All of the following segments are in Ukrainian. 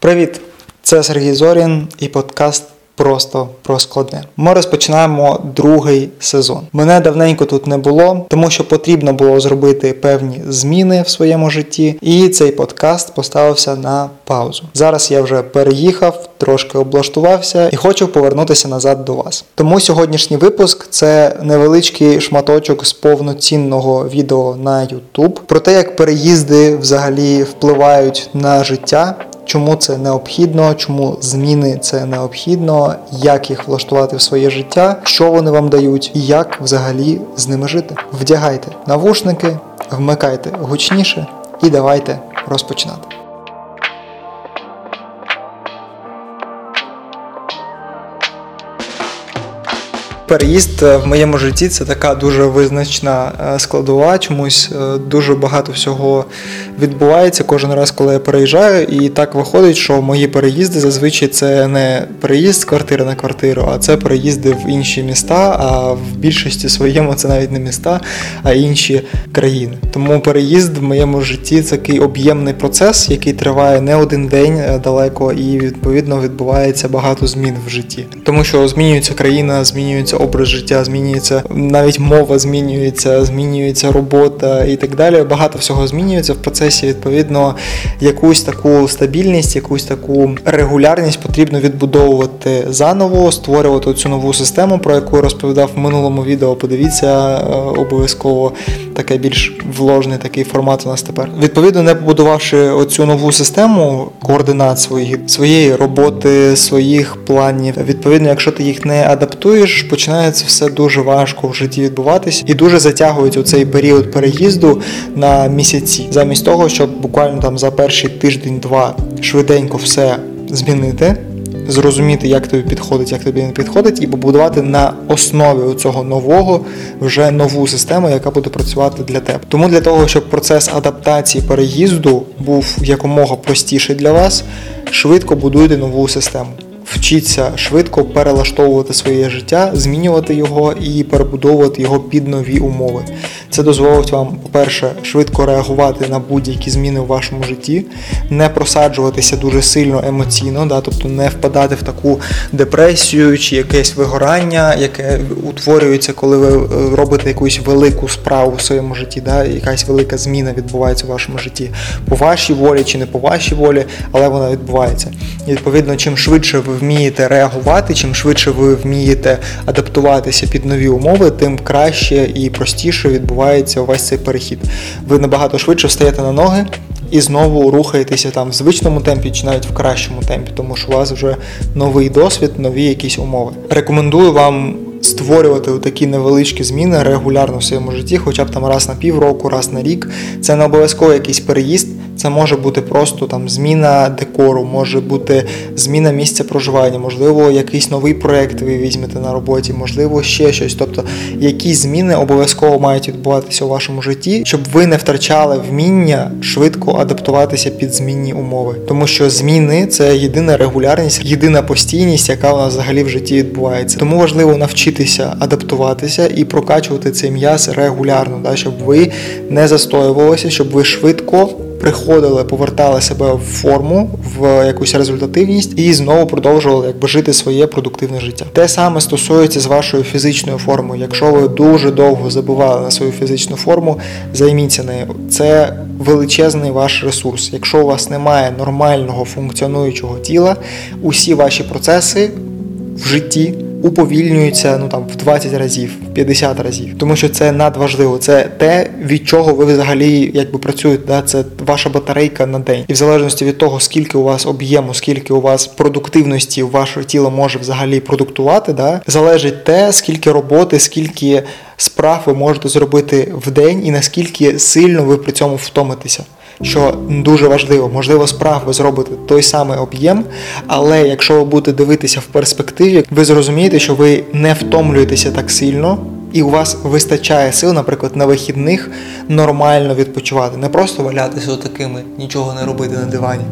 Привіт! Це Сергій Зорін і подкаст Просто про складне. Ми розпочинаємо другий сезон. Мене давненько тут не було, тому що потрібно було зробити певні зміни в своєму житті, і цей подкаст поставився на паузу. Зараз я вже переїхав, трошки облаштувався і хочу повернутися назад до вас. Тому сьогоднішній випуск це невеличкий шматочок з повноцінного відео на YouTube про те, як переїзди взагалі впливають на життя чому це необхідно, чому зміни це необхідно, як їх влаштувати в своє життя, що вони вам дають, і як взагалі з ними жити. Вдягайте навушники, вмикайте гучніше і давайте розпочинати. Переїзд е, в моєму житті це така дуже визначна е, складова. Чомусь е, дуже багато всього відбувається кожен раз, коли я переїжджаю. І так виходить, що мої переїзди зазвичай це не переїзд з квартири на квартиру, а це переїзди в інші міста. А в більшості своєму це навіть не міста, а інші країни. Тому переїзд в моєму житті це такий об'ємний процес, який триває не один день далеко, і відповідно відбувається багато змін в житті, тому що змінюється країна, змінюється образ життя змінюється, навіть мова змінюється, змінюється робота і так далі. Багато всього змінюється в процесі. Відповідно, якусь таку стабільність, якусь таку регулярність потрібно відбудовувати заново, створювати цю нову систему, про яку я розповідав в минулому відео. Подивіться е, обов'язково таке більш вложний такий формат у нас тепер. Відповідно, не побудувавши оцю нову систему координат своїх своєї роботи, своїх планів. Відповідно, якщо ти їх не адаптуєш, починається все дуже важко в житті відбуватись і дуже затягують у цей період переїзду на місяці, замість того, щоб буквально там за перший тиждень-два швиденько все змінити. Зрозуміти, як тобі підходить, як тобі не підходить, і побудувати на основі цього нового вже нову систему, яка буде працювати для тебе. Тому для того, щоб процес адаптації переїзду був якомога простіший для вас, швидко будуйте нову систему вчіться швидко перелаштовувати своє життя, змінювати його і перебудовувати його під нові умови. Це дозволить вам, по-перше, швидко реагувати на будь-які зміни в вашому житті, не просаджуватися дуже сильно емоційно, да, тобто не впадати в таку депресію чи якесь вигорання, яке утворюється, коли ви е, робите якусь велику справу в своєму житті, да, якась велика зміна відбувається в вашому житті по вашій волі чи не по вашій волі, але вона відбувається. І відповідно, чим швидше ви вмієте реагувати, чим швидше ви вмієте адаптуватися під нові умови, тим краще і простіше відбувається увесь цей перехід. Ви набагато швидше встаєте на ноги. І знову рухаєтеся там в звичному темпі чи навіть в кращому темпі, тому що у вас вже новий досвід, нові якісь умови. Рекомендую вам створювати такі невеличкі зміни регулярно в своєму житті, хоча б там раз на півроку, раз на рік. Це не обов'язково якийсь переїзд. Це може бути просто там зміна декору, може бути зміна місця проживання, можливо, якийсь новий проект ви візьмете на роботі, можливо, ще щось. Тобто, якісь зміни обов'язково мають відбуватися у вашому житті, щоб ви не втрачали вміння швидко адаптуватися під змінні умови. Тому що зміни це єдина регулярність, єдина постійність, яка у нас взагалі в житті відбувається. Тому важливо навчитися адаптуватися і прокачувати цей м'яз регулярно, да, щоб ви не застоювалися, щоб ви швидко приходили, повертали себе в форму, в якусь результативність і знову продовжували якби жити своє продуктивне життя. Те саме стосується з вашою фізичною формою. Якщо ви дуже довго забували на свою фізичну форму, займіться нею. Це величезний ваш ресурс. Якщо у вас немає нормального функціонуючого тіла, усі ваші процеси в житті уповільнюються ну там в 20 разів, в 50 разів, тому що це надважливо. Це те, від чого ви взагалі якби працюєте. Да? Це ваша батарейка на день, і в залежності від того, скільки у вас об'єму, скільки у вас продуктивності ваше тіло може взагалі продуктувати, да? залежить те, скільки роботи, скільки справ ви можете зробити в день, і наскільки сильно ви при цьому втомитеся що дуже важливо, можливо, справ ви зробите той самий об'єм, але якщо ви будете дивитися в перспективі, ви зрозумієте, що ви не втомлюєтеся так сильно і у вас вистачає сил, наприклад, на вихідних нормально відпочивати, не просто валятися отакими, нічого не робити на дивані,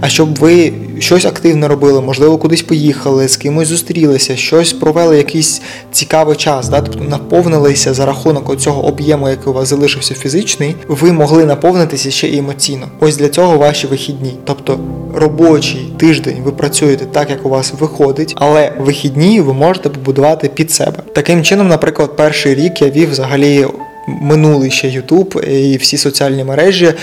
а щоб ви щось активне робили, можливо, кудись поїхали, з кимось зустрілися, щось провели якийсь цікавий час, да? тобто наповнилися за рахунок цього об'єму, який у вас залишився фізичний, ви могли наповнитися ще і емоційно. Ось для цього ваші вихідні. Тобто робочий тиждень ви працюєте так, як у вас виходить, але вихідні ви можете побудувати під себе. Таким чином, наприклад, перший рік я вів взагалі. Минулий ще Ютуб і всі соціальні мережі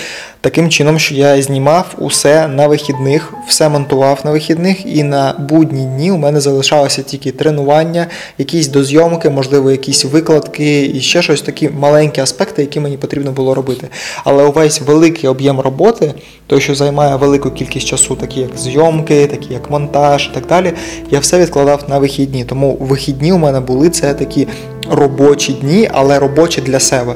таким чином, що я знімав усе на вихідних, все монтував на вихідних, і на будні дні у мене залишалося тільки тренування, якісь дозйомки, можливо, якісь викладки і ще щось такі маленькі аспекти, які мені потрібно було робити. Але увесь великий об'єм роботи, той, що займає велику кількість часу, такі як зйомки, такі як монтаж і так далі, я все відкладав на вихідні. Тому вихідні у мене були це такі робочі дні, але робочі для себе.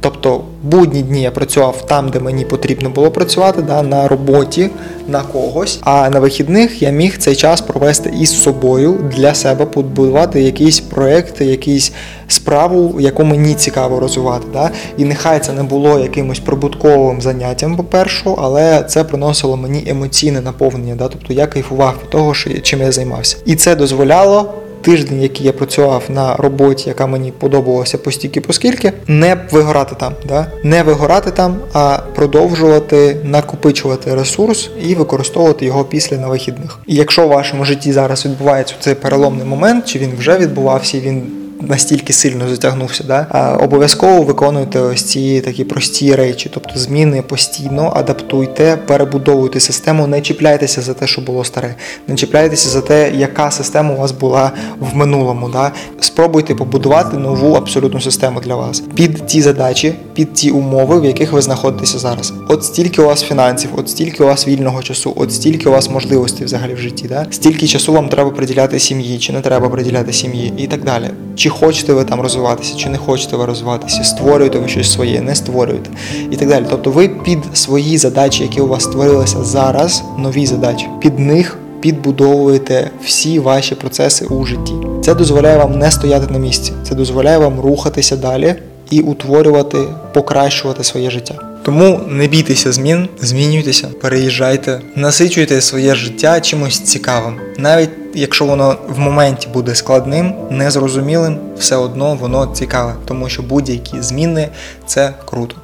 Тобто будні дні я працював там, де мені потрібно було працювати, да, на роботі на когось. А на вихідних я міг цей час провести із собою для себе, побудувати якийсь проєкт, якийсь справу, яку мені цікаво розвивати. Да? І нехай це не було якимось прибутковим заняттям, по-перше, але це приносило мені емоційне наповнення. Да? Тобто я кайфував від того, що- чим я займався. І це дозволяло тиждень, який я працював на роботі, яка мені подобалася постільки поскільки, не вигорати там, да? не вигорати там, а продовжувати накопичувати ресурс і використовувати його після на вихідних. І якщо в вашому житті зараз відбувається цей переломний момент, чи він вже відбувався, і він настільки сильно затягнувся, да? обов'язково виконуйте ось ці такі прості речі, тобто зміни постійно, адаптуйте, перебудовуйте систему, не чіпляйтеся за те, що було старе, не чіпляйтеся за те, яка система у вас була в минулому. Да? Спробуйте побудувати нову абсолютну систему для вас під ті задачі, під ті умови, в яких ви знаходитеся зараз. От стільки у вас фінансів, от стільки у вас вільного часу, от стільки у вас можливостей взагалі в житті. Да? Стільки часу вам треба приділяти сім'ї, чи не треба приділяти сім'ї, і так далі. Чи хочете ви там розвиватися, чи не хочете ви розвиватися, створюєте ви щось своє, не створюєте і так далі. Тобто ви під свої задачі, які у вас створилися зараз, нові задачі, під них підбудовуєте всі ваші процеси у житті. Це дозволяє вам не стояти на місці, це дозволяє вам рухатися далі і утворювати, покращувати своє життя. Тому не бійтеся змін, змінюйтеся, переїжджайте, насичуйте своє життя чимось цікавим. Навіть якщо воно в моменті буде складним, незрозумілим, все одно воно цікаве, тому що будь-які зміни це круто.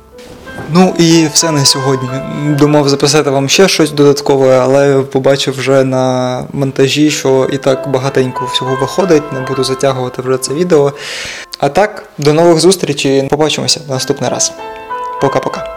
Ну і все на сьогодні. Думав записати вам ще щось додаткове, але побачив вже на монтажі, що і так багатенько всього виходить, не буду затягувати вже це відео. А так, до нових зустрічей. Побачимося наступний раз. Пока-пока.